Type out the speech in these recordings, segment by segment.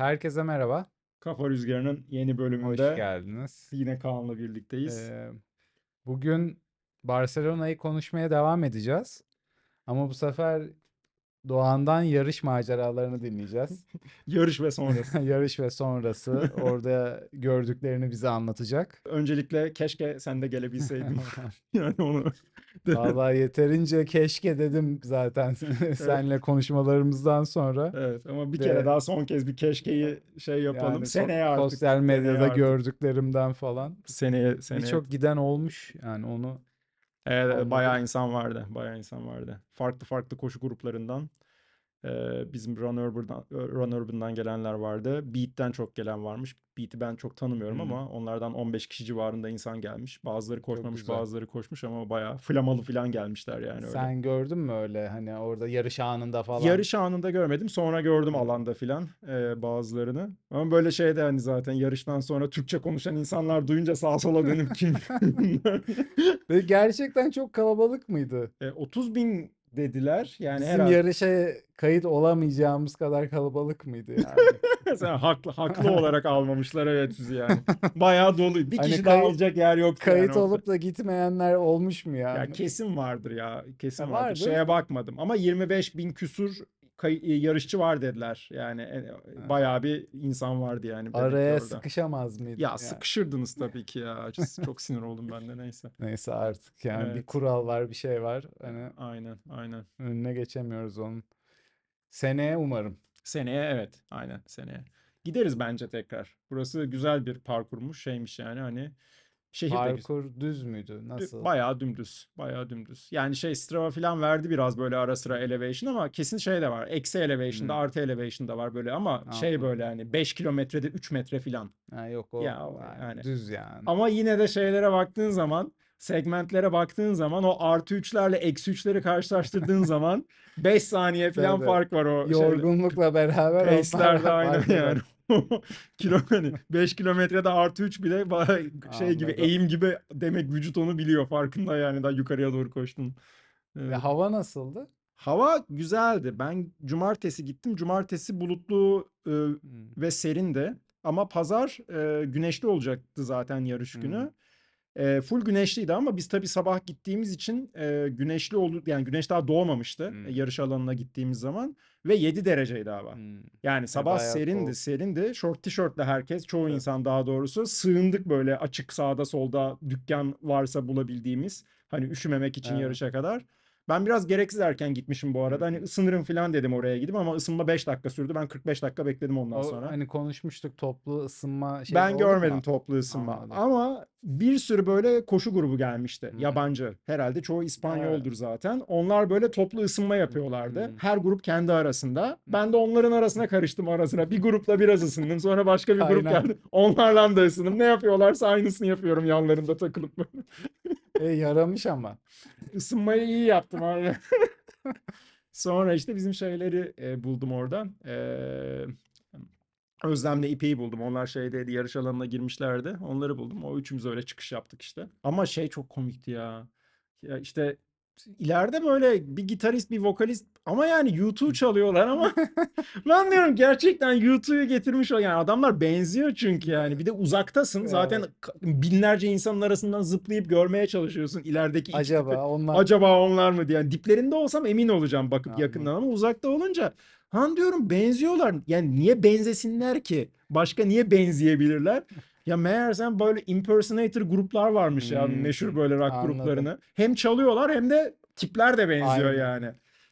herkese merhaba. Kafa Rüzgarı'nın yeni Hoş bölümünde geldiniz. yine Kaan'la birlikteyiz. Ee, bugün Barcelona'yı konuşmaya devam edeceğiz. Ama bu sefer Doğan'dan yarış maceralarını dinleyeceğiz. Yarış ve sonrası. Yarış ve sonrası orada gördüklerini bize anlatacak. Öncelikle keşke sen de gelebilseydin. yani onu Vallahi yeterince keşke dedim zaten seninle konuşmalarımızdan sonra. Evet ama bir De- kere daha son kez bir keşkeyi şey yapalım. Yani seneye artık. sosyal seneye medyada artık. gördüklerimden falan. Seneye seneye. Birçok giden olmuş yani onu Evet, Anladım. bayağı insan vardı. Bayağı insan vardı. Farklı farklı koşu gruplarından. Eee, bizim Run Urban'dan, Run Urban'dan gelenler vardı. Beat'ten çok gelen varmış. Beat'i ben çok tanımıyorum Hmm. ama onlardan 15 kişi civarında insan gelmiş. Bazıları koşmamış, bazıları koşmuş ama bayağı flamalı falan gelmişler yani öyle. Sen gördün mü öyle hani orada yarış anında falan? Yarış anında görmedim. Sonra gördüm alanda filan eee, bazılarını. Ama böyle şeyde hani zaten yarıştan sonra Türkçe konuşan insanlar duyunca sağa sola dönüp kim gerçekten çok kalabalık mıydı? E, 30 bin dediler. Yani Bizim herhalde yarışa kayıt olamayacağımız kadar kalabalık mıydı yani? Sen haklı haklı olarak almamışlar evet sizi yani. Bayağı dolu. Bir Hani kişi daha kayıt- alacak yer yoktu yani Kayıt orada. olup da gitmeyenler olmuş mu yani? Ya kesin vardır ya. Kesin Ya vardır. vardır. Şeye bakmadım ama 25 bin küsur yarışçı var dediler. Yani e, bayağı bir insan vardı yani. Araya orada. sıkışamaz mıydı? Ya yani? sıkışırdınız tabii ki ya. Çok sinir oldum ben de neyse. Neyse artık yani bir Evet. kural var bir şey var. Hani Aynen aynen. önüne geçemiyoruz onun. Seneye umarım. Seneye evet aynen seneye. Gideriz bence tekrar. Burası güzel bir parkurmuş şeymiş yani hani şehir de. Parkur düz müydü? Dü- Nasıl? Bayağı dümdüz. Bayağı dümdüz. Yani şey Strava falan verdi biraz böyle ara sıra elevation ama kesin şey de var. Eksi elevation'da Hmm. artı elevation'da var böyle ama şey Anladım. böyle hani 5 kilometrede 3 metre falan. Ha, yok o Ya yani düz yani. Ama yine de şeylere baktığın zaman segmentlere baktığın zaman o artı 3'lerle eksi 3'leri karşılaştırdığın zaman 5 saniye falan Tabii. fark var o şeyle. Yorgunlukla beraber onlar Pace'lerde eder. yani. Kilo hani 5 kilometrede artı 3 bile bayağı şey gibi Anladım. eğim gibi demek vücut onu biliyor farkında yani daha yukarıya doğru koştun. Evet. E, hava nasıldı? Hava güzeldi. Ben cumartesi gittim. Cumartesi bulutlu e, Hmm. ve serindi. Ama pazar e, güneşli olacaktı zaten yarış Hmm. E, full güneşliydi ama biz tabii sabah gittiğimiz için e, güneşli oldu yani güneş daha doğmamıştı Hmm. e, yarış alanına gittiğimiz zaman ve 7 dereceydi hava. Hmm. Yani sabah bayağı serindi, soğuk. serindi. Şort tişörtle herkes, çoğu Evet. insan daha doğrusu sığındık böyle açık sağda solda dükkan varsa bulabildiğimiz. Hani üşümemek için Evet. yarışa kadar. Ben biraz gereksiz erken gitmişim bu arada. Hani ısınırım falan dedim oraya gidip ama ısınma 5 dakika sürdü. Ben 45 dakika bekledim ondan O, sonra. hani konuşmuştuk toplu ısınma şey Ben görmedim mu? toplu ısınma. Anladım. Ama bir sürü böyle koşu grubu gelmişti. Hmm. Yabancı. Herhalde çoğu İspanyoldur zaten. Onlar böyle toplu ısınma yapıyorlardı. Hmm. Her grup kendi arasında. Ben de onların arasına karıştım arasına. Bir grupla biraz ısındım. Sonra başka bir grup Aynen. geldi. Onlarla da ısındım. Ne yapıyorlarsa aynısını yapıyorum yanlarında takılıp. böyle. E, yaramış ama. Isınmayı iyi yaptım abi. Sonra işte bizim şeyleri e, buldum oradan. E, Özlem'le İpek'i buldum. Onlar şeydeydi, yarış alanına girmişlerdi. Onları buldum. O üçümüz öyle çıkış yaptık işte. Ama şey çok komikti ya. Ya işte ileride böyle bir gitarist, bir vokalist ama yani YouTube çalıyorlar ama ben diyorum gerçekten YouTube'u getirmiş o. Yani adamlar benziyor çünkü yani. Bir de uzaktasın. Zaten Evet. ka- binlerce insanın arasından zıplayıp görmeye çalışıyorsun ilerideki iki tipi. Acaba onlar Acaba onlar mı diye. Yani diplerinde olsam emin olacağım bakıp Anladım. yakından ama uzakta olunca han diyorum benziyorlar. Yani niye benzesinler ki? Başka niye benzeyebilirler? Ya meğersem böyle impersonator gruplar varmış ya Hmm, meşhur böyle rock anladım. gruplarını. Hem çalıyorlar hem de tipler de benziyor Aynen. yani.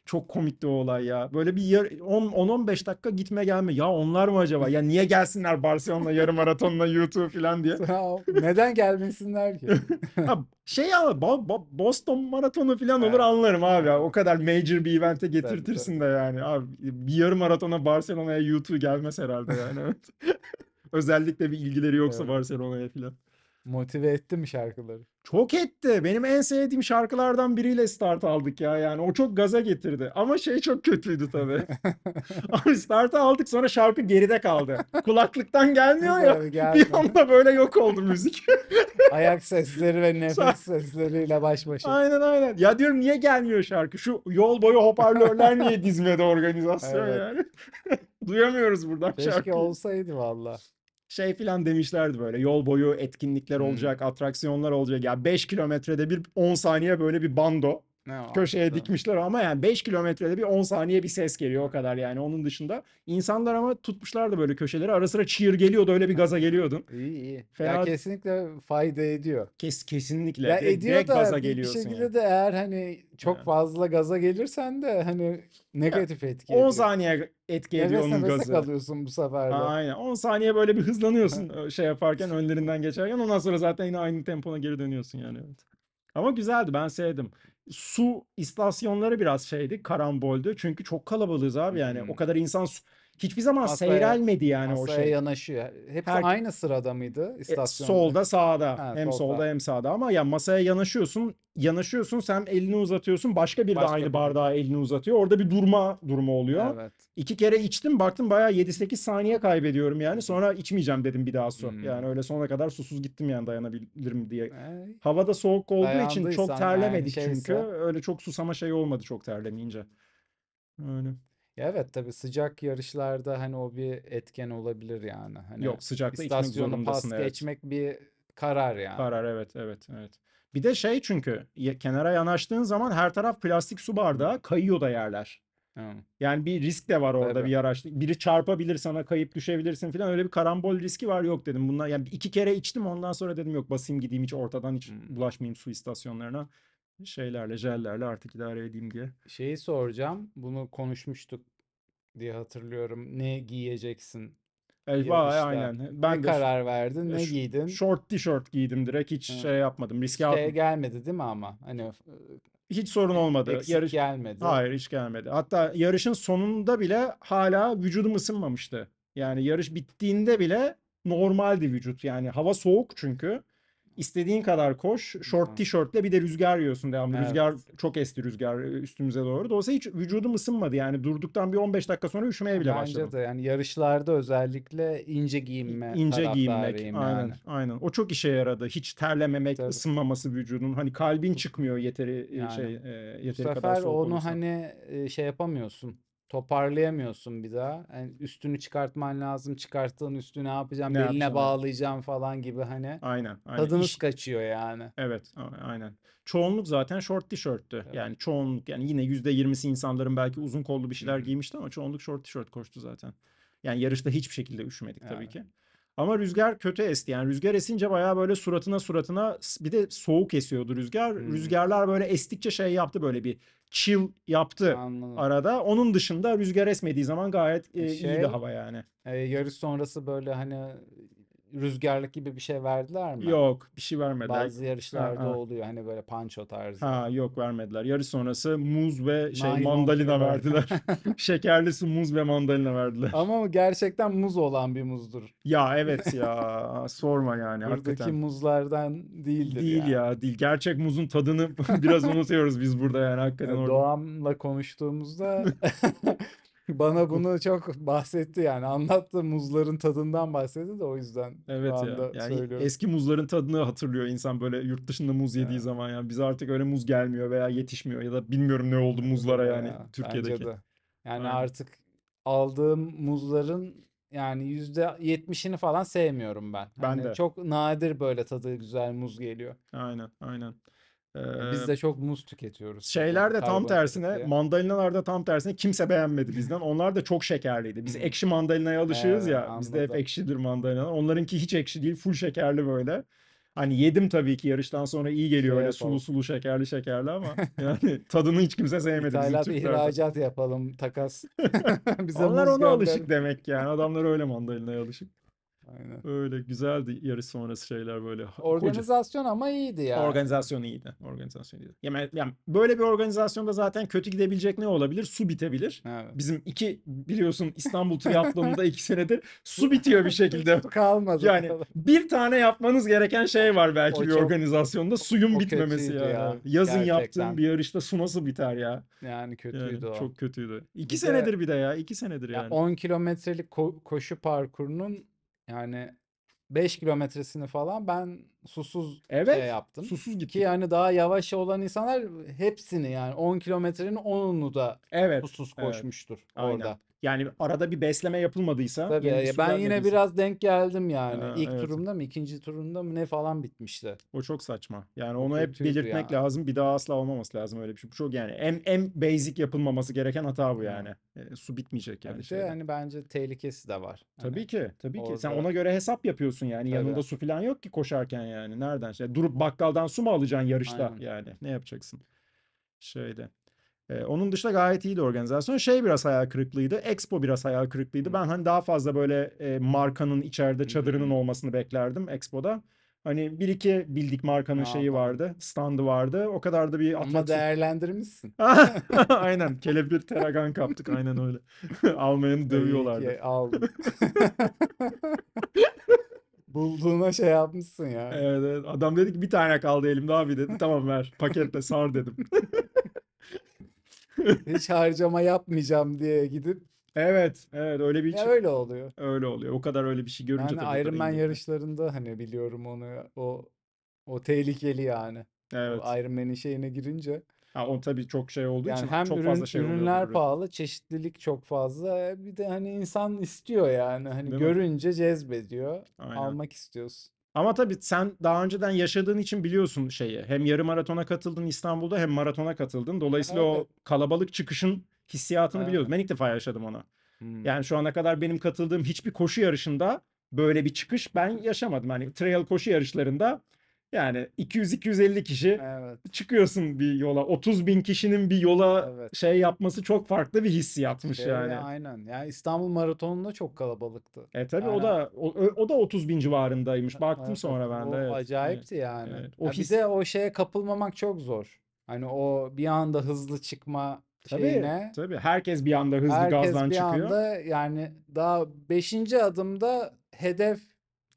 Çok komikti o olay ya. Böyle bir yar- 10-15 dakika gitme gelme. Ya onlar mı acaba? Ya niye gelsinler Barcelona yarım maratonla YouTube falan diye. neden gelmesinler ki? Ha, şey ama Bo- Bo- Boston maratonu falan olur Evet. anlarım abi. ya. O kadar major bir event'e getirtirsin de yani. Abi bir yarım maratona Barcelona'ya YouTube gelmez herhalde yani. Evet. Özellikle bir ilgileri yoksa Evet. Barcelona'ya falan. Motive etti mi şarkıları? Çok etti. Benim en sevdiğim şarkılardan biriyle start aldık ya yani. O çok gaza getirdi. Ama şey çok kötüydü tabii. Abi startı aldık sonra şarkı geride kaldı. Kulaklıktan gelmiyor ya. Bir anda böyle yok oldu müzik. Ayak sesleri ve nefes sesleriyle baş başa. Aynen aynen. Ya diyorum niye gelmiyor şarkı? Şu yol boyu hoparlörler niye dizmede organizasyon Evet. yani? Duyamıyoruz buradan Keşke şarkıyı. olsaydı valla. Şey filan demişlerdi böyle yol boyu etkinlikler Hmm. olacak, atraksiyonlar olacak. Ya 5 kilometrede bir 10 saniye böyle bir bando Ne o? köşeye Da- dikmişler ama yani 5 kilometrede bir 10 saniye bir ses geliyor o kadar yani onun dışında. insanlar ama tutmuşlardı böyle köşeleri ara sıra cheer geliyordu öyle bir gaza geliyordun. İyi iyi. Ya Fena- kesinlikle fayda ediyor. Kes, kesinlikle Ya direkt, ediyor direkt da gaza bir, geliyorsun şekilde yani. de eğer hani çok Evet. fazla gaza gelirsen de hani negatif etki 10 ediyor. saniye etki ediyor Nefes onun nefese gazı. kalıyorsun bu sefer de. Aynen. 10 saniye böyle bir hızlanıyorsun şey yaparken önlerinden geçerken ondan sonra zaten yine aynı tempona geri dönüyorsun yani evet. Ama güzeldi ben sevdim. Su istasyonları biraz şeydi karamboldü çünkü çok kalabalığız abi yani Hmm. o kadar insan su- hiçbir zaman Masaya- seyrelmedi yani o şey. yanaşıyor. Hepsi Her- aynı sırada mıydı E, istasyonda? solda sağda Ha, hem solda. solda hem sağda ama ya masaya yanaşıyorsun yanaşıyorsun sen elini uzatıyorsun başka biri de Başka aynı biri. bardağa elini uzatıyor orada bir durma durumu oluyor. Evet. İki kere içtim baktım bayağı 7-8 saniye kaybediyorum yani sonra içmeyeceğim dedim bir daha su. Hmm. Yani öyle sonuna kadar susuz gittim yani dayanabilirim diye. Ey, Havada soğuk olduğu için çok terlemedik yani çünkü. şeyse. Öyle çok susama şey olmadı çok terlemeyince. Öyle. Ya evet tabii sıcak yarışlarda hani o bir etken olabilir yani. Hani Yok sıcakta içmek istasyonu pas zorundasın evet. geçmek bir karar yani. Karar evet evet evet. Bir de şey çünkü kenara yanaştığın zaman her taraf plastik su bardağı kayıyor da yerler. Hı. Yani bir risk de var orada Tabii. bir araç. Biri çarpabilir sana kayıp düşebilirsin falan öyle bir karambol riski var yok dedim. Bunlar yani iki kere içtim ondan sonra dedim yok basayım gideyim hiç ortadan hiç Hmm. bulaşmayayım su istasyonlarına. Şeylerle jellerle artık idare edeyim diye. Şeyi soracağım. Bunu konuşmuştuk diye hatırlıyorum. Ne giyeceksin? Evet, yarışta? aynen. Ben ne de karar verdin? Ne ş- giydin? short tişört giydim direkt hiç Hı. şey yapmadım. Riske Şeye atmadım. gelmedi değil mi ama? Hani e, Hiç sorun olmadı. eksik Yarış gelmedi. Hayır hiç gelmedi. Hatta yarışın sonunda bile hala vücudum ısınmamıştı. Yani yarış bittiğinde bile normaldi vücut. Yani hava soğuk çünkü. İstediğin kadar koş. Short tişörtle bir de rüzgar yiyorsun devamlı. Evet. Rüzgar çok esti rüzgar üstümüze doğru. Dolayısıyla hiç vücudum ısınmadı. Yani durduktan bir 15 dakika sonra üşümeye bile başladım. Bence de yani yarışlarda özellikle ince giyinme İnce giyinmek. Aynen, yani. aynen. O çok işe yaradı. Hiç terlememek, Tabii. ısınmaması vücudun. Hani kalbin çıkmıyor yeteri Yani şey e, Bu yeteri kadar sefer soğuk onu olursa. hani e, şey yapamıyorsun. Toparlayamıyorsun bir daha. Yani üstünü çıkartman lazım. Çıkarttığın üstü ne yapacağım? Ne Beline yapacağım, bağlayacağım falan gibi hani. Aynen, aynen. Tadınız İş- kaçıyor yani. Evet, aynen. Çoğunluk zaten short tişörttü. Evet. Yani çoğunluk yani yine %20'si insanların belki uzun kollu bir şeyler Hı giymişti ama çoğunluk short tişört koştu zaten. Yani yarışta hiçbir şekilde üşümedik tabii Evet. ki. Ama rüzgar kötü esti. Yani rüzgar esince bayağı böyle suratına suratına bir de soğuk esiyordu rüzgar. Hmm. Rüzgarlar böyle estikçe şey yaptı böyle bir chill yaptı Anladım. arada. Onun dışında rüzgar esmediği zaman gayet e, Şey- iyiydi hava yani. E, yarış sonrası böyle hani rüzgarlık gibi bir şey verdiler mi? Yok bir şey vermediler. Bazı yarışlarda ha. oluyor hani böyle panço tarzı. Ha yok vermediler. Yarış sonrası muz ve şey Naylon mandalina verdiler. Şekerli su, muz ve mandalina verdiler. Ama gerçekten muz olan bir muzdur. Ya evet ya sorma yani Buradaki hakikaten. muzlardan değildir Değil yani. ya değil. Gerçek muzun tadını biraz unutuyoruz biz burada yani hakikaten Yani orada. Doğan'la konuştuğumuzda bana bunu çok bahsetti yani anlattı muzların tadından bahsetti de o yüzden Evet şu ya. anda Yani söylüyorum. eski muzların tadını hatırlıyor insan böyle yurt dışında muz yediği Evet. zaman yani bize artık öyle muz gelmiyor veya yetişmiyor ya da bilmiyorum ne oldu muzlara yani Ya, Türkiye'deki. de. Yani Aynen. artık aldığım muzların yani yüzde yetmişini falan sevmiyorum ben. Ben Hani de. çok nadir böyle tadı güzel muz geliyor. Aynen aynen. Biz Ee, de çok muz tüketiyoruz. Şeyler de tam tersine, diye. mandalinalar da tam tersine kimse beğenmedi bizden. Onlar da çok şekerliydi. Biz ekşi mandalinaya alışığız Evet, ya. Bizde hep anladım. ekşidir mandalina. Onlarınki hiç ekşi değil, full şekerli böyle. Hani yedim tabii ki yarıştan sonra iyi geliyor Şey öyle sulu sulu şekerli şekerli ama yani tadını hiç kimse sevmedi İthalat ihracat yapalım takas. Bize Onlar ona alışık gönder. demek yani. Adamlar öyle mandalinaya alışık. Aynen. Öyle güzeldi yarış sonrası şeyler böyle. Koca. Organizasyon ama iyiydi ya. Organizasyon iyiydi. Organizasyon iyiydi. Yani, yani böyle bir organizasyonda zaten kötü gidebilecek ne olabilir? Su bitebilir. Evet. Bizim iki biliyorsun İstanbul Triatlonu'nda iki senedir su bitiyor bir şekilde. Kalmadı. Yani bir tane yapmanız gereken şey var belki O bir çok- organizasyonda suyun o bitmemesi ya. ya, Yazın gerçekten. yaptığın bir yarışta su nasıl biter ya? Yani Yani kötüydü o. çok kötüydü. İki Bir de- senedir bir de ya. iki senedir Ya yani. 10 kilometrelik ko- koşu parkurunun yani 5 kilometresini falan ben susuz Evet. şey yaptım. Susuz Ki gitti. yani daha yavaş olan insanlar hepsini yani 10 kilometrenin 10'unu da Evet. susuz evet. koşmuştur Aynen. orada. Yani arada bir besleme yapılmadıysa Tabii yeni bir ya su ben yine gelmediyse. biraz denk geldim yani. Ha, İlk evet. turumda mı, ikinci turumda mı ne falan bitmişti. O çok saçma. Yani O onu hep kötüydü belirtmek ya. lazım. Bir daha asla olmaması lazım öyle bir şey. Bu çok yani en en basic yapılmaması gereken hata bu yani. E, su bitmeyecek Ya yani bir de şeyden. hani bence tehlikesi de var. Hani Tabii ki, tabii ki. Sen orada ona göre hesap yapıyorsun yani. Yanında tabii. su falan yok ki koşarken yani. Nereden şey? Durup bakkaldan su mu alacaksın yarışta Aynen. yani? Ne yapacaksın? Şeyde. Ee, onun dışında gayet iyiydi organizasyon. Şey biraz hayal kırıklığıydı. Expo biraz hayal kırıklığıydı. Ben hani daha fazla böyle e, markanın içeride çadırının olmasını beklerdim Expo'da. Hani bir iki bildik markanın şeyi Anladım. vardı, standı vardı. O kadar da bir Ama değerlendirmişsin. Aynen. Kelebir teragan kaptık. Aynen öyle. Almayanı dövüyorlardı. ki aldın. Bulduğuna şey yapmışsın ya. Evet, evet. Adam dedi ki bir tane kaldı elimde abi dedi. Tamam ver. Paketle sar dedim. Hiç harcama yapmayacağım diye gidip Evet, evet öyle bir ya hiç öyle oluyor. öyle oluyor. O kadar öyle bir şey görünce Yani tabii o kadar iyi yarışlarında hani biliyorum onu o o tehlikeli yani. Evet. O şeyine girince Ha, o tabii çok şey olduğu yani için hem çok ürün fazla şey oluyordur ürünler ürün. pahalı, çeşitlilik çok fazla. e, Bir de hani insan istiyor yani hani Değil mi? görünce cezbediyor. Aynen. Almak istiyorsun. Ama tabii sen daha önceden yaşadığın için biliyorsun şeyi. Hem yarım maratona katıldın İstanbul'da hem maratona katıldın. Dolayısıyla Evet. o kalabalık çıkışın hissiyatını Evet. biliyorsun. Ben ilk defa yaşadım onu. Hmm. Yani şu ana kadar benim katıldığım hiçbir koşu yarışında böyle bir çıkış ben yaşamadım. Hani trail koşu yarışlarında yani 200-250 kişi Evet. çıkıyorsun bir yola. 30 bin kişinin bir yola Evet. şey yapması çok farklı bir hissiyatmış Şey yani. aynen. Yani İstanbul Maratonu'nda çok kalabalıktı. E tabii o Yani da o, o da 30 bin civarındaymış. Baktım evet, sonra ben de o evet. Acayipti yani. evet. O Ya bir his de o şeye kapılmamak çok zor. Hani o bir anda hızlı çıkma tabii şeyine tabii herkes bir anda hızlı herkes gazdan bir çıkıyor. anda yani daha 5. adımda hedef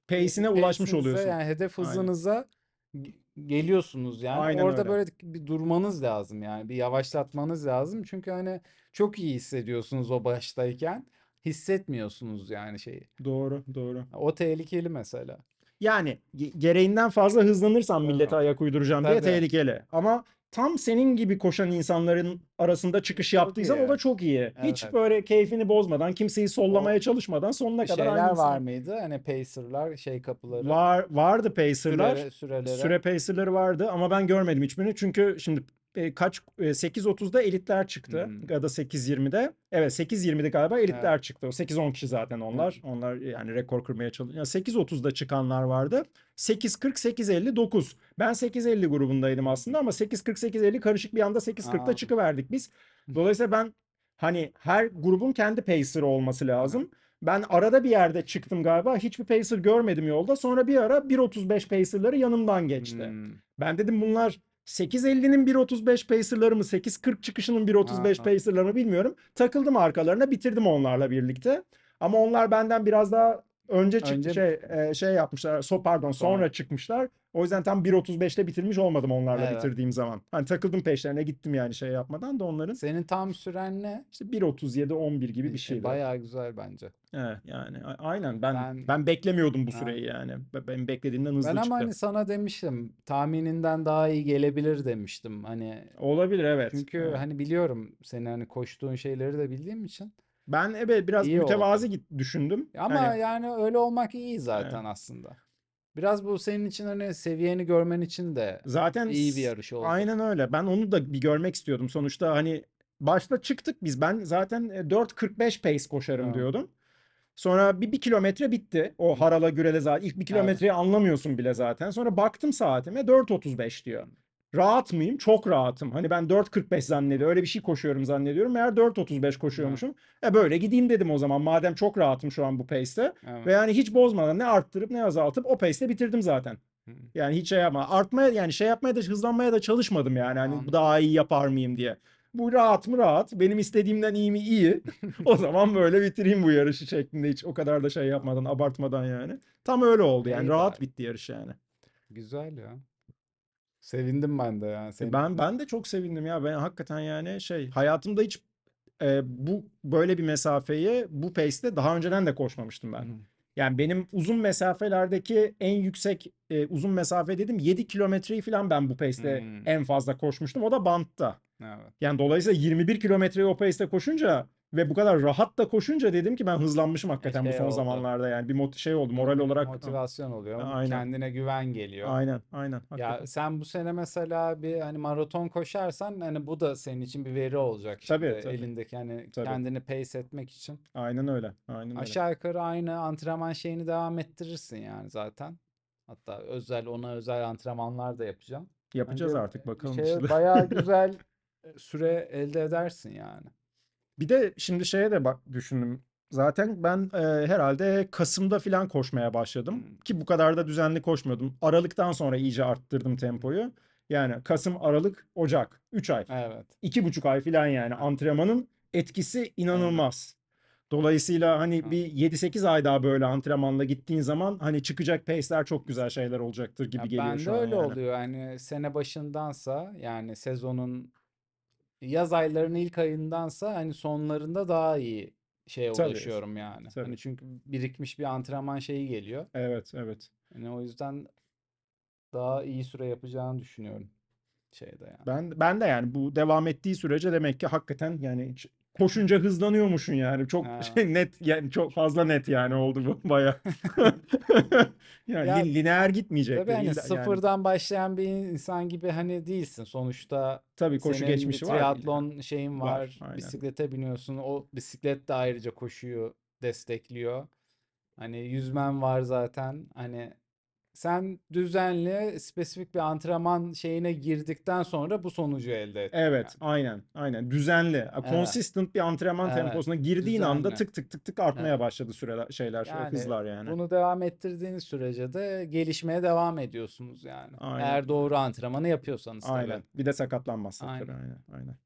Pace'ine ulaşmış pace'inize oluyorsun. yani hedef Aynen. hızınıza ge- geliyorsunuz yani. Aynen Orada öyle. böyle bir durmanız lazım yani. Bir yavaşlatmanız lazım. Çünkü hani çok iyi hissediyorsunuz o baştayken. Hissetmiyorsunuz yani şeyi. Doğru, doğru. O tehlikeli mesela. Yani ge- gereğinden fazla hızlanırsan millete ayak uyduracağım diye Tabii. tehlikeli. Ama tam senin gibi koşan insanların arasında çıkış yaptıysan o da çok iyi. Hiç Evet. böyle keyfini bozmadan, kimseyi sollamaya çalışmadan sonuna kadar aynı şeyler insan. var mıydı? Hani pacer'lar, şey kapıları, Var vardı pacer'lar. süre, sürelere. Süre pacer'ları vardı ama ben görmedim hiçbirini. Çünkü şimdi e, kaç e, 8.30'da elitler çıktı. Hmm. Ya da 8.20'de. Evet 8.20'de galiba Evet. elitler çıktı. O 8-10 kişi zaten Evet. onlar. Onlar yani rekor kırmaya çalışıyor. Yani 8.30'da çıkanlar vardı. 8.40 8.59. Ben 8.50 grubundaydım aslında ama 8.40 8.50 karışık bir anda 8.40'da Anladım. çıkıverdik biz. Dolayısıyla ben hani her grubun kendi pacer'ı olması lazım. Ben arada bir yerde çıktım galiba. Hiçbir pacer görmedim yolda. Sonra bir ara 1.35 pacer'ları yanımdan geçti. Hmm. Ben dedim bunlar 8.50'nin 1.35 pacer'ları mı 8.40 çıkışının 1.35 Aha. pacer'ları mı bilmiyorum. Takıldım arkalarına bitirdim onlarla birlikte. Ama onlar benden biraz daha önce çık Önce şey e, şey yapmışlar. So pardon sonra. sonra çıkmışlar. O yüzden tam 1.35'te bitirmiş olmadım onlarla Evet. bitirdiğim zaman. Hani takıldım peşlerine gittim yani şey yapmadan da onların. Senin tam süren ne? İşte 1.37 11 gibi E, bir e, şeydi. bayağı güzel bence. Evet yani aynen ben Ben ben beklemiyordum bu ha. süreyi yani. Be- Benim beklediğimden hızlı Ben ama çıktı. hani sana demiştim. Tahmininden daha iyi gelebilir demiştim. Hani Olabilir evet. çünkü Evet. hani biliyorum seni hani koştuğun şeyleri de bildiğim için Ben evet biraz iyi oldu. mütevazi git düşündüm. Ama Hani yani öyle olmak iyi evet. zaten aslında. Biraz bu senin için hani seviyeni görmen için de Zaten iyi bir yarış oldu. aynen öyle. Ben onu da bir görmek istiyordum. Sonuçta hani başta çıktık biz. Ben zaten e, 4.45 pace koşarım Evet. diyordum. Sonra bir, bir kilometre bitti. O harala gürele zaten. İlk bir Evet. kilometreyi anlamıyorsun bile zaten. Sonra baktım saatime 4.35 diyor. Rahat mıyım? Çok rahatım. Hani ben 4.45 zannediyorum. Öyle bir şey koşuyorum zannediyorum. Meğer 4.35 Evet. koşuyormuşum. E böyle gideyim dedim o zaman. Madem çok rahatım şu an bu pace'te. Evet. Ve yani hiç bozmadan ne arttırıp ne azaltıp o pace'te bitirdim zaten. Yani hiç şey yapma. Artmaya yani şey yapmaya da hızlanmaya da çalışmadım yani. Hani Anladım. daha iyi yapar mıyım diye. Bu rahat mı rahat. Benim istediğimden iyi mi iyi. O zaman böyle bitireyim bu yarışı şeklinde hiç o kadar da şey yapmadan abartmadan yani. Tam öyle oldu yani. İyi Rahat bitti yarış yani. Güzel ya. Sevindim ben de yani senin Ben ben de çok sevindim ya. Ben hakikaten yani şey hayatımda hiç e, bu böyle bir mesafeyi bu pace'te daha önceden de koşmamıştım ben. Hı. Yani benim uzun mesafelerdeki en yüksek e, uzun mesafe dedim 7 kilometreyi falan ben bu pace'te Hmm. en fazla koşmuştum. O da bantta. Evet. Yani dolayısıyla 21 kilometreyi o pace'te koşunca ve bu kadar rahat da koşunca dedim ki ben hızlanmışım hakikaten bu şey son oldu. zamanlarda yani bir mot şey oldu moral olarak. Motivasyon oluyor. Aynen. Kendine güven geliyor. Aynen, aynen. Ya Hakikaten. sen bu sene mesela bir hani maraton koşarsan hani bu da senin için bir veri olacak Tabii, şimdi tabii. elindeki hani Tabii. kendini pace etmek için. Aynen öyle. Aynen öyle. Aşağı yukarı aynı antrenman şeyini devam ettirirsin yani zaten. Hatta özel ona özel antrenmanlar da yapacağım. Yapacağız Bence artık bakalım. Şey, işte. bayağı güzel süre elde edersin yani. Bir de şimdi şeye de bak düşündüm. Zaten ben e, herhalde Kasım'da falan koşmaya başladım. Ki bu kadar da düzenli koşmuyordum. Aralıktan sonra iyice arttırdım tempoyu. Yani Kasım, Aralık, Ocak. 3 ay. Evet. iki buçuk ay falan yani antrenmanın etkisi inanılmaz. Dolayısıyla hani Ha. bir 7-8 ay daha böyle antrenmanla gittiğin zaman hani çıkacak pace'ler çok güzel şeyler olacaktır gibi Ya geliyor bende şu an öyle yani. oluyor yani sene başındansa yani sezonun yaz aylarının ilk ayındansa hani sonlarında daha iyi şeye Tabii. ulaşıyorum yani. Tabii. Hani çünkü birikmiş bir antrenman şeyi geliyor. Evet, evet. Yani o yüzden daha iyi süre yapacağını düşünüyorum şeyde yani. Ben ben de yani bu devam ettiği sürece demek ki hakikaten yani koşunca hızlanıyormuşsun yani. Çok Ha. şey net yani çok fazla net yani oldu bu baya. Yani Ya, lin- lineer gitmeyecek. Tabii hani İlla- yani sıfırdan başlayan bir insan gibi hani değilsin. Sonuçta tabii koşu senin bir geçmişi var. triatlon şeyin Var, var. aynen. Bisiklete biniyorsun. O bisiklet de ayrıca koşuyu destekliyor. Hani yüzmen var zaten. Hani sen düzenli, spesifik bir antrenman şeyine girdikten sonra bu sonucu elde ettin Evet, yani. aynen, aynen. Düzenli, Evet. consistent bir antrenman Evet, temposuna girdiğin anda düzenli. tık tık tık tık artmaya Evet. başladı süreler, şeyler, Yani hızlar yani. bunu devam ettirdiğiniz sürece de gelişmeye devam ediyorsunuz yani. Aynen. Eğer doğru antrenmanı yapıyorsanız tabii. Aynen. Bir de sakatlanmazsak Aynen. tabii, aynen, aynen.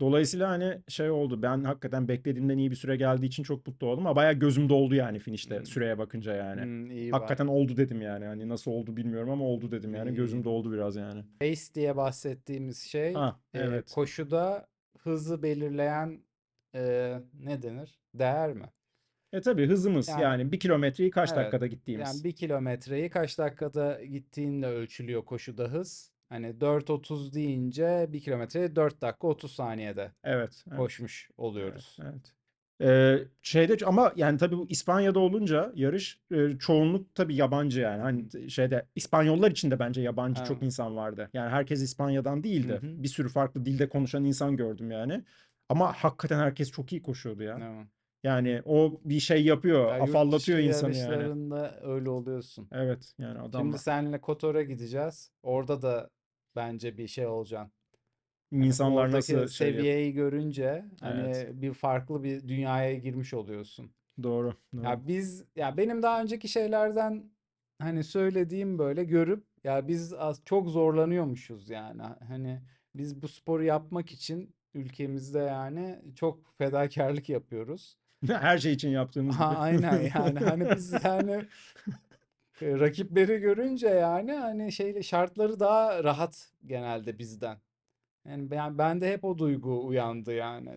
Dolayısıyla hani şey oldu. Ben hakikaten beklediğimden iyi bir süre geldiği için çok mutlu oldum ama bayağı gözüm doldu yani finişte Hmm. süreye bakınca yani. Hmm, iyi. Hakikaten oldu dedim yani. Hani nasıl oldu bilmiyorum ama oldu dedim yani. İyi, Gözüm iyi. doldu biraz yani. Pace diye bahsettiğimiz şey Ha, e, evet. koşuda hızı belirleyen e, ne denir? Değer mi? E tabii hızımız Yani yani bir kilometreyi kaç evet. dakikada Yani gittiğimiz. bir kilometreyi kaç dakikada gittiğinle ölçülüyor koşuda hız. Hani 4.30 deyince bir kilometreyi 4 dakika 30 saniyede Evet, evet. koşmuş Evet, oluyoruz. evet. Ee, şeyde ama yani tabii bu İspanya'da olunca yarış e, çoğunluk tabii yabancı yani. Hani şeyde İspanyollar için de bence yabancı Evet. çok insan vardı. Yani herkes İspanya'dan değildi. Hı hı. Bir sürü farklı dilde konuşan insan gördüm yani. Ama hakikaten herkes çok iyi koşuyordu ya. Evet. Yani o bir şey yapıyor, Ya afallatıyor insanı yani. öyle oluyorsun. Evet yani adam Şimdi seninle Kotor'a gideceğiz. Orada da bence bir şey olacaksın. Hani insanlar oradaki nasıl şey yap- seviyeyi görünce hani Evet. bir farklı bir dünyaya girmiş oluyorsun. Doğru, doğru. Ya biz ya benim daha önceki şeylerden hani söylediğim böyle görüp ya biz az, çok zorlanıyormuşuz yani. Hani biz bu sporu yapmak için ülkemizde yani çok fedakarlık yapıyoruz. Her şey için yaptığımız Ha, gibi. aynen yani hani biz yani rakipleri görünce yani hani şeyle şartları daha rahat genelde bizden. Yani ben bende hep o duygu uyandı yani.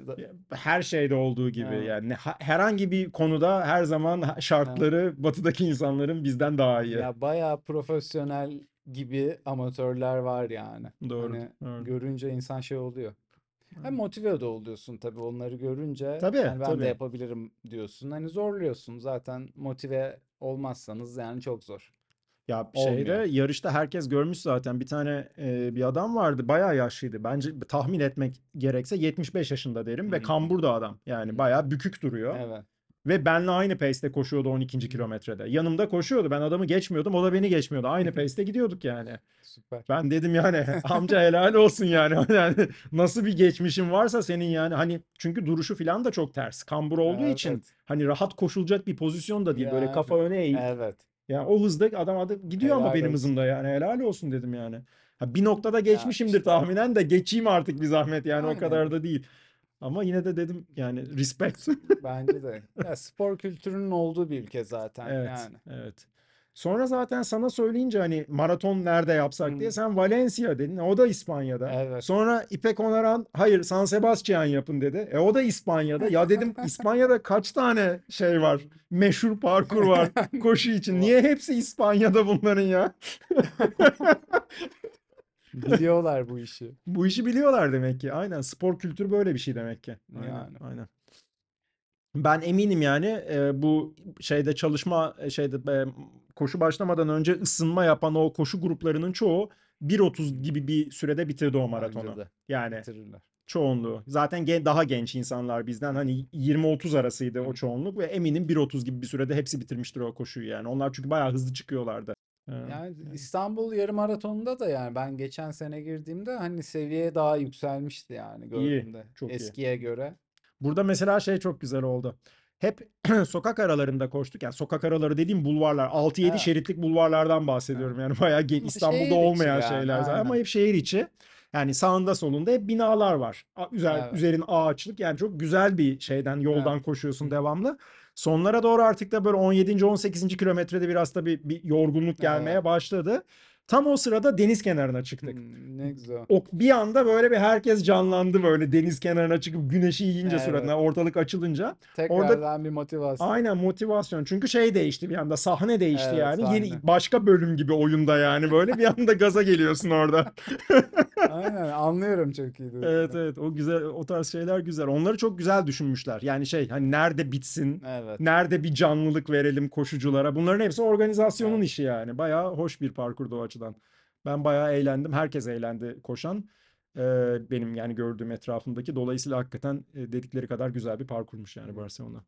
Her şeyde olduğu gibi Evet. yani ha- herhangi bir konuda her zaman şartları batıdaki insanların bizden daha iyi. Ya bayağı profesyonel gibi amatörler var yani. Doğru, Hani doğru. görünce insan şey oluyor. Hem Evet. motive de oluyorsun tabii onları görünce. Tabii, Yani ben de tabii. yapabilirim diyorsun. Hani zorluyorsun zaten motive olmazsanız yani çok zor. Ya şeyde Olmuyor. yarışta herkes görmüş zaten bir tane e, bir adam vardı bayağı yaşlıydı. Bence tahmin etmek gerekse 75 yaşında derim ve hı. kamburdu adam. Yani bayağı bükük duruyor. Evet. Ve benle aynı pace'te koşuyordu 12. kilometrede. Yanımda koşuyordu. Ben adamı geçmiyordum. O da beni geçmiyordu. Aynı pace'te gidiyorduk yani. Süper. Ben dedim yani amca helal olsun yani. Yani nasıl bir geçmişin varsa senin yani hani çünkü duruşu falan da çok ters. Kambur olduğu için Evet. hani rahat koşulacak bir pozisyon da değil. Böyle Yani kafa öne eğik. evet. Yani o hızda adam adı gidiyor ama Helal benim olsun. hızımda yani helal olsun dedim yani. Ha, bir noktada geçmişimdir işte. tahminen de geçeyim artık bir zahmet yani o Aynen. kadar da değil. Ama yine de dedim yani respect. Bence de. Ya spor kültürünün olduğu bir ülke zaten Evet, yani. evet. Sonra zaten sana söyleyince hani maraton nerede yapsak diye Hmm. sen Valencia dedin. O da İspanya'da. Evet. Sonra İpek Onaran hayır San Sebastian yapın dedi. E o da İspanya'da. Ya dedim İspanya'da kaç tane şey var? Meşhur parkur var koşu için. Niye hepsi İspanya'da bunların ya? Biliyorlar bu işi. Bu işi biliyorlar demek ki. Aynen. Spor kültürü böyle bir şey demek ki. Aynen. Yani. Aynen. Ben eminim yani e, bu şeyde çalışma e, şeyde e, koşu başlamadan önce ısınma yapan o koşu gruplarının çoğu 1.30 gibi bir sürede bitirdi o maratonu. De Yani bitirirler. çoğunluğu. Zaten gen- daha genç insanlar bizden hani 20-30 arasıydı o Hı. çoğunluk ve eminim 1.30 gibi bir sürede hepsi bitirmiştir o koşuyu yani. Onlar çünkü bayağı hızlı çıkıyorlardı. Yani yani. İstanbul yarım maratonunda da yani ben geçen sene girdiğimde hani seviye daha yükselmişti yani İyi, gördüğümde çok iyi. eskiye göre. Burada mesela şey çok güzel oldu. Hep sokak aralarında koştuk. Yani sokak araları dediğim bulvarlar. 6-7 Evet. şeritlik bulvarlardan bahsediyorum. Yani bayağı Ama İstanbul'da şehir içi olmayan yani, şeyler zaten. Ama aynen. hep şehir içi. Yani sağında solunda hep binalar var. A- Üzer, Evet. üzerin ağaçlık. Yani çok güzel bir şeyden yoldan Evet. koşuyorsun devamlı. Sonlara doğru artık da böyle 17. 18. kilometrede biraz tabii bir yorgunluk gelmeye Evet. başladı. Tam o sırada deniz kenarına çıktık. Hmm, ne güzel. O bir anda böyle bir herkes canlandı böyle deniz kenarına çıkıp güneşi yiyince Evet. suratına ortalık açılınca. Tekrardan bir motivasyon. Aynen motivasyon. Çünkü şey değişti bir anda sahne değişti Evet, yani. Yeni sahne. başka bölüm gibi oyunda yani böyle bir anda gaza geliyorsun orada. Aynen anlıyorum çok iyi. Evet evet o güzel o tarz şeyler güzel. Onları çok güzel düşünmüşler. Yani şey hani nerede bitsin? Evet. Nerede bir canlılık verelim koşuculara? Bunların hepsi organizasyonun Evet. işi yani. Bayağı hoş bir parkurdu o açıdan. Ben bayağı eğlendim. Herkes eğlendi koşan. Ee, benim yani gördüğüm etrafımdaki. Dolayısıyla hakikaten dedikleri kadar güzel bir parkurmuş yani. Barcelona.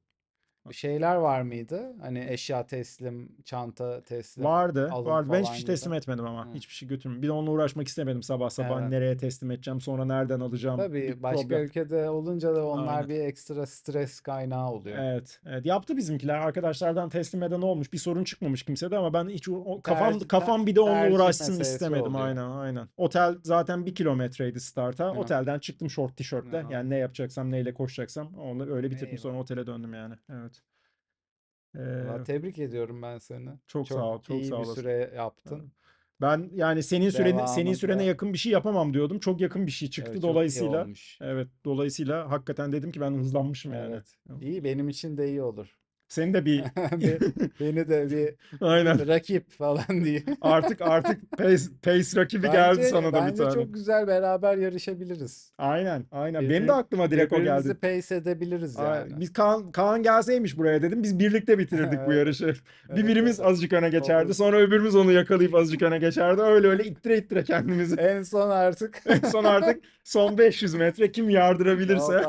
Şeyler var mıydı? Hani eşya teslim, çanta teslim, Vardı, vardı. Ben hiçbir şey gibi. teslim etmedim ama. Hı. Hiçbir şey götürmedim. Bir de onunla uğraşmak istemedim sabah sabah. Evet. Nereye teslim edeceğim, sonra nereden alacağım? Tabii Bir başka problem. ülkede olunca da onlar Aynen. bir ekstra stres kaynağı oluyor. Evet, evet. Yaptı bizimkiler. Arkadaşlardan teslim eden olmuş. Bir sorun çıkmamış kimsede ama ben hiç o- kafam Tercih- kafam bir de onunla uğraşsın istemedim. oluyor. Aynen, aynen. Otel zaten bir kilometreydi starta. Hı. Otelden çıktım şort tişörtle. Hı. Yani ne yapacaksam, neyle koşacaksam onu öyle bitirdim. Eyvallah. Sonra otele döndüm yani. Evet. Ee, tebrik ediyorum ben seni. çok sağ ol, çok iyi sağ bir olasın. süre yaptın. Ben yani senin süreni senin sürene yakın bir şey yapamam diyordum. Çok yakın bir şey çıktı evet, çok dolayısıyla. Evet, dolayısıyla hakikaten dedim ki ben hızlanmışım yani. Evet. İyi benim için de iyi olur. Senin de bir Be- Beni de bir aynen rakip falan diye. artık artık pace, pace rakibi geldi Bence, sana da bir bence tane. çok güzel beraber yarışabiliriz. Aynen, aynen. Benim de aklıma direkt o geldi. pace edebiliriz yani. Biz Kaan, Kaan gelseymiş buraya dedim. Biz birlikte bitirirdik bu Evet. yarışı. Bir Evet, birimiz evet. azıcık öne geçerdi. Olur. Sonra öbürümüz onu yakalayıp azıcık öne geçerdi. Öyle öyle ittire ittire kendimizi. En son artık En son artık son 500 metre kim yardırabilirse.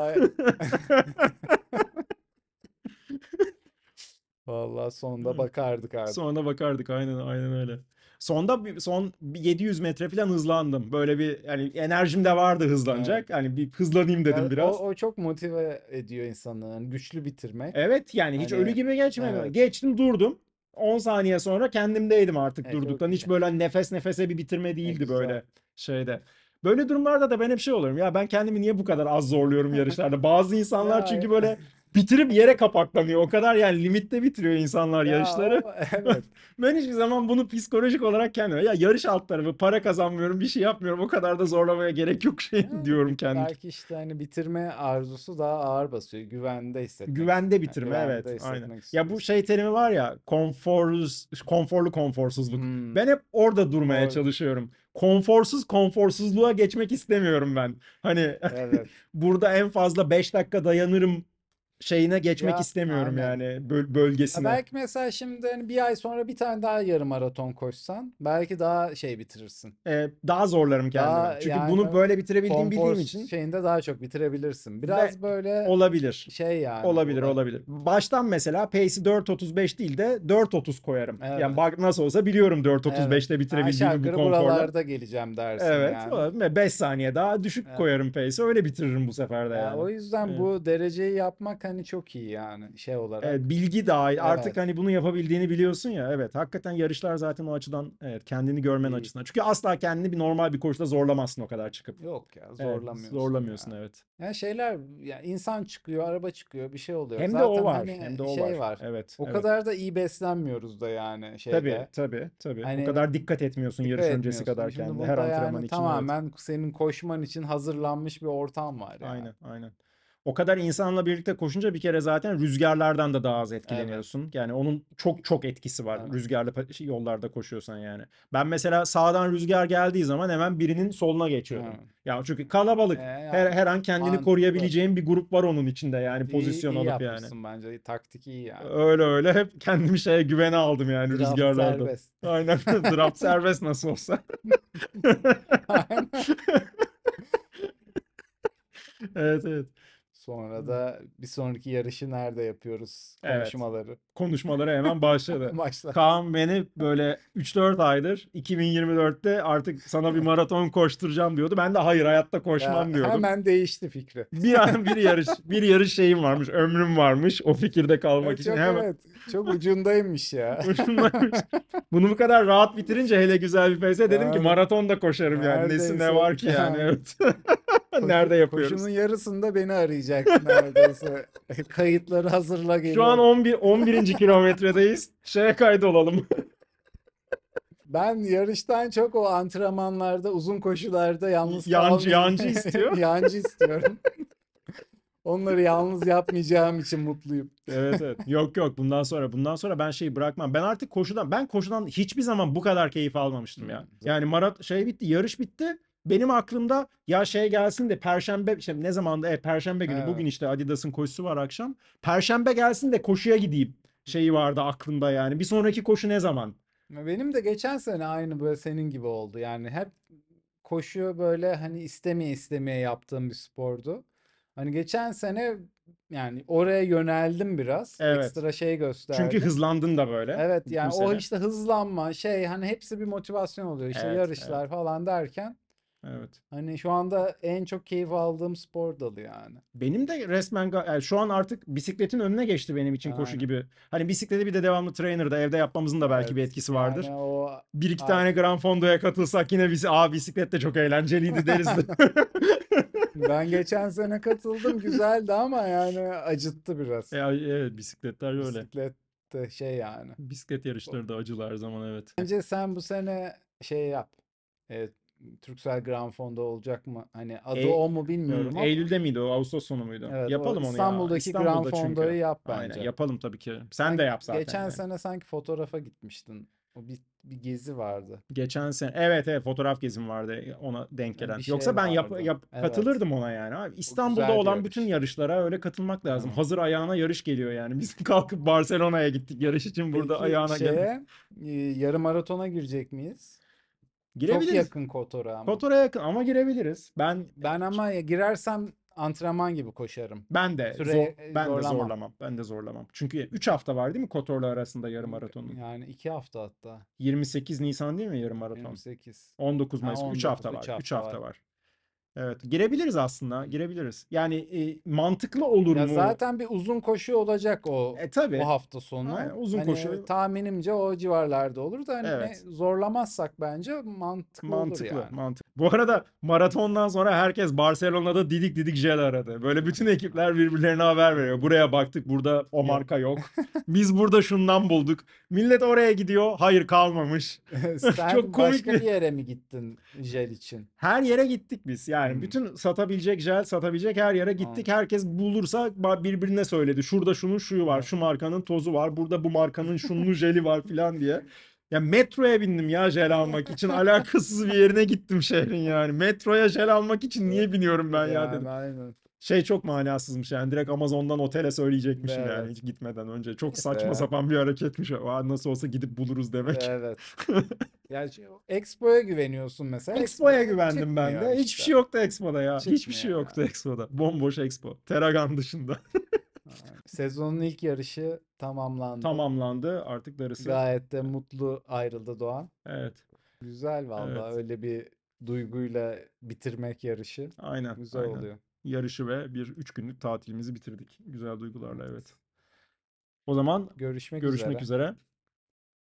Vallahi sonunda bakardık artık. Sonra bakardık aynen aynen öyle. Sonda bir- son bir 700 metre falan hızlandım. Böyle bir yani enerjim de vardı hızlanacak. Hani bir hızlanayım dedim Yani biraz. O, o çok motive ediyor insanı. Yani güçlü bitirmek. Evet yani hiç Hani, ölü gibi geçmedi. evet. Geçtim durdum. 10 saniye sonra kendimdeydim artık E, çok durduktan. Hiç böyle hani nefes nefese bir bitirme değildi güzel. böyle şeyde. Böyle durumlarda da ben hep şey oluyorum. Ya ben kendimi niye bu kadar az zorluyorum yarışlarda? Bazı insanlar Ya, çünkü böyle bitirip yere kapaklanıyor. O kadar yani limitte bitiriyor insanlar Ya yarışları. o- evet. Ben hiçbir zaman bunu psikolojik olarak kendime ya yarış alt tarafı para kazanmıyorum bir şey yapmıyorum o kadar da zorlamaya gerek yok şey Yani diyorum kendim. Belki işte hani bitirme arzusu daha ağır basıyor. Güvende hissetmek. Güvende bitirme güvende evet aynen. Ya bu şey terimi var ya konforuz, konforlu konforsuzluk. Hmm. Ben hep orada durmaya Doğru. çalışıyorum. Konforsuz konforsuzluğa geçmek istemiyorum ben. Hani Evet. burada en fazla 5 dakika dayanırım şeyine geçmek Ya, istemiyorum aynen. yani böl- Ya bölgesine. belki mesela şimdi hani bir ay sonra bir tane daha yarım maraton koşsan belki daha şey bitirirsin. Ee, daha zorlarım kendimi. Daha Çünkü yani bunu böyle bitirebildiğimi Konfor bildiğim için şeyinde daha çok bitirebilirsin. Biraz böyle olabilir. şey yani. Olabilir, olay. olabilir. Baştan mesela pace'i 4.35 değil de 4.30 koyarım. Evet. Yani bak nasıl olsa biliyorum 4.35'te Aşağı bitirebildiğimi bu yukarı konforla. buralarda geleceğim dersin Evet, yani. Ve 5 saniye daha düşük Evet. koyarım pace'i. Öyle bitiririm bu sefer de Ya yani. o yüzden Evet. bu dereceyi yapmak hani çok iyi yani şey olarak. Evet, bilgi dahil. Artık Evet. hani bunu yapabildiğini biliyorsun ya. Evet, hakikaten yarışlar zaten o açıdan evet kendini görmen İyi. açısından. Çünkü asla kendini bir normal bir koşuda zorlamazsın o kadar çıkıp. Yok ya Evet, zorlamıyorsun. zorlamıyorsun ya. evet. Yani şeyler yani insan çıkıyor, araba çıkıyor, bir şey oluyor. Hem de Zaten o var, hani hem de o şey var. Evet, O evet. kadar da iyi beslenmiyoruz da yani şeyde. Tabii, tabii, tabii. O Hani kadar dikkat etmiyorsun Dikkat yarış öncesi etmiyorsun. kadar Şimdi kendine. Her antrenman yani için evet. tamamen senin koşman için hazırlanmış bir ortam var yani. Aynen, aynen. O kadar insanla birlikte koşunca bir kere zaten rüzgarlardan da daha az etkileniyorsun. Yani onun çok çok etkisi var Evet. rüzgarlı şey, yollarda koşuyorsan yani. Ben mesela sağdan rüzgar geldiği zaman hemen birinin soluna geçiyorum. Evet. Ya çünkü kalabalık. Ee, ya, Her, her an kendini mantıklı. koruyabileceğin bir grup var onun içinde yani iyi, pozisyon iyi alıp yani. bence. Taktik iyi yani. Öyle öyle hep kendimi şeye güvene aldım yani Draft rüzgarlarda. serbest. Aynen. Draft serbest nasıl olsa. Evet evet. Sonra da bir sonraki yarışı nerede yapıyoruz Evet. konuşmaları. Konuşmaları hemen başladı. Başla. Kaan beni böyle 3-4 aydır 2024'te artık sana bir maraton koşturacağım diyordu. Ben de hayır hayatta koşmam Ya, diyordum. hemen değişti fikri. Bir an bir yarış bir yarış şeyim varmış, ömrüm varmış o fikirde kalmak Evet, için çok hemen evet. Çok ucundaymış ya. ucundaymış. Bunu bu kadar rahat bitirince hele güzel bir pace'e dedim ki Yani, maraton da koşarım yani. Nesi ne var ki yani. evet. Nerede yapıyoruz? Koşunun yarısında beni arayacaktı neredeyse. Kayıtları hazırla geliyor. Şu an 11 11. kilometredeyiz. Şeye kaydolalım. Ben yarıştan çok o antrenmanlarda, uzun koşularda yalnız Yancı- kalmayı- yancı istiyor. Yancı istiyorum. Onları yalnız yapmayacağım için mutluyum. Evet evet. Yok yok bundan sonra bundan sonra ben şeyi bırakmam. Ben artık koşudan ben koşudan hiçbir zaman bu kadar keyif almamıştım ya. Hmm. Yani marat şey bitti, yarış bitti. Benim aklımda ya şey gelsin de perşembe işte ne zaman da e, perşembe günü Evet. bugün işte Adidas'ın koşusu var akşam. Perşembe gelsin de koşuya gideyim. Şeyi vardı aklımda yani. Bir sonraki koşu ne zaman? Benim de geçen sene aynı böyle senin gibi oldu. Yani hep koşu böyle hani istemeye istemeye yaptığım bir spordu. Hani geçen sene yani oraya yöneldim biraz. Evet. Ekstra şey Çünkü gösterdim. hızlandın da böyle. Evet yani o sene. işte hızlanma şey hani hepsi bir motivasyon oluyor. İşte Evet, yarışlar falan derken Evet. hani şu anda en çok keyif aldığım spor dalı yani. Benim de resmen yani şu an artık bisikletin önüne geçti benim için koşu Aynen. gibi. Hani bisikleti bir de devamlı trainer'da evde yapmamızın da belki bir Evet, etkisi vardır. Yani o Bir iki Aynen. tane Gran Fondo'ya katılsak yine biz aa bisiklet de çok eğlenceliydi deriz de. ben geçen sene katıldım güzeldi ama yani acıttı biraz. Ya, evet bisikletler öyle. Bisiklet de şey yani. Bisiklet yarışları da acılar zaman evet. Bence sen bu sene şey yap. Evet, Türksel Grand Fonda olacak mı? Hani adı Ey- o mu bilmiyorum Hmm, ama Eylül'de miydi o? Ağustos sonu muydu? evet, Yapalım onu ya. İstanbul'daki Grand çünkü. Fondo'yu yap Aynen bence. yapalım tabii ki. Sen de Sen yap zaten Geçen yani. sene sanki fotoğrafa gitmiştin. O bir, bir gezi vardı. Geçen sene evet evet fotoğraf gezim vardı ona denk gelen. şey Yoksa ben yap, yap Evet. katılırdım ona yani. Abi İstanbul'da olan yarış. bütün yarışlara öyle katılmak lazım. Evet. Hazır ayağına yarış geliyor yani. Biz kalkıp Barcelona'ya gittik yarış için burada Peki ayağına geldik. şeye, e, yarım maratona girecek miyiz? Çok Girebiliriz. yakın Kotor'a ama. Kotor'a yakın ama girebiliriz. Ben Ben ama girersem antrenman gibi koşarım. ben de Süre, zor- e, ben de zorlamam. zorlamam. Ben de zorlamam. Çünkü 3 hafta var değil mi Kotor'la arasında yarım maratonun? Yani iki hafta hatta. 28 Nisan değil mi yarım maraton? 28. 19 Ha, Mayıs 3 19, hafta üç var. 3 hafta hafta var. Evet, girebiliriz aslında. Girebiliriz. Yani e, mantıklı olur Ya mu? zaten bir uzun koşu olacak o E tabii. bu hafta sonu. Aynen, uzun Hani koşu. tahminimce o civarlarda olur da hani Evet. zorlamazsak bence mantıklı olur Mantıklı, yani. mantıklı. Bu arada maratondan sonra herkes Barcelona'da didik didik jel aradı. Böyle bütün ekipler birbirlerine haber veriyor. Buraya baktık, burada o marka yok. Biz burada şundan bulduk. Millet oraya gidiyor. Hayır kalmamış. Sen Çok komik başka bir- bir yere mi gittin jel için? Her yere gittik biz. Yani Hmm. bütün satabilecek jel, satabilecek her yere gittik. Herkes bulursa ba- birbirine söyledi. Şurada şunun şuyu var, şu markanın tozu var, burada bu markanın şunun jeli var filan diye. Ya metroya bindim ya jel almak için. Alakasız bir yerine gittim şehrin yani. Metroya jel almak için niye biniyorum ben ya Yani dedim. aynen. Şey çok manasızmış yani. Direkt Amazon'dan otele söyleyecekmişim yani Evet. hiç gitmeden önce. Çok saçma Evet. sapan bir hareketmiş. Aa, nasıl olsa gidip buluruz demek. Evet. Ya şey, Expo'ya güveniyorsun mesela. Expo'ya Expo güvendim ben de. Hiçbir şey yoktu Expo'da ya. Hiçbir şey Çıkmıyor yoktu Expo'da. Bomboş Expo. Teragan dışında. Sezonun ilk yarışı tamamlandı. Tamamlandı. Artık darısı. Gayet de mutlu ayrıldı Doğan. Evet. Güzel vallahi Evet. öyle bir duyguyla bitirmek yarışı. Aynen. Güzel aynen. oluyor. Yarışı ve bir üç günlük tatilimizi bitirdik. Güzel duygularla evet. O zaman Görüşmek görüşmek üzere. üzere.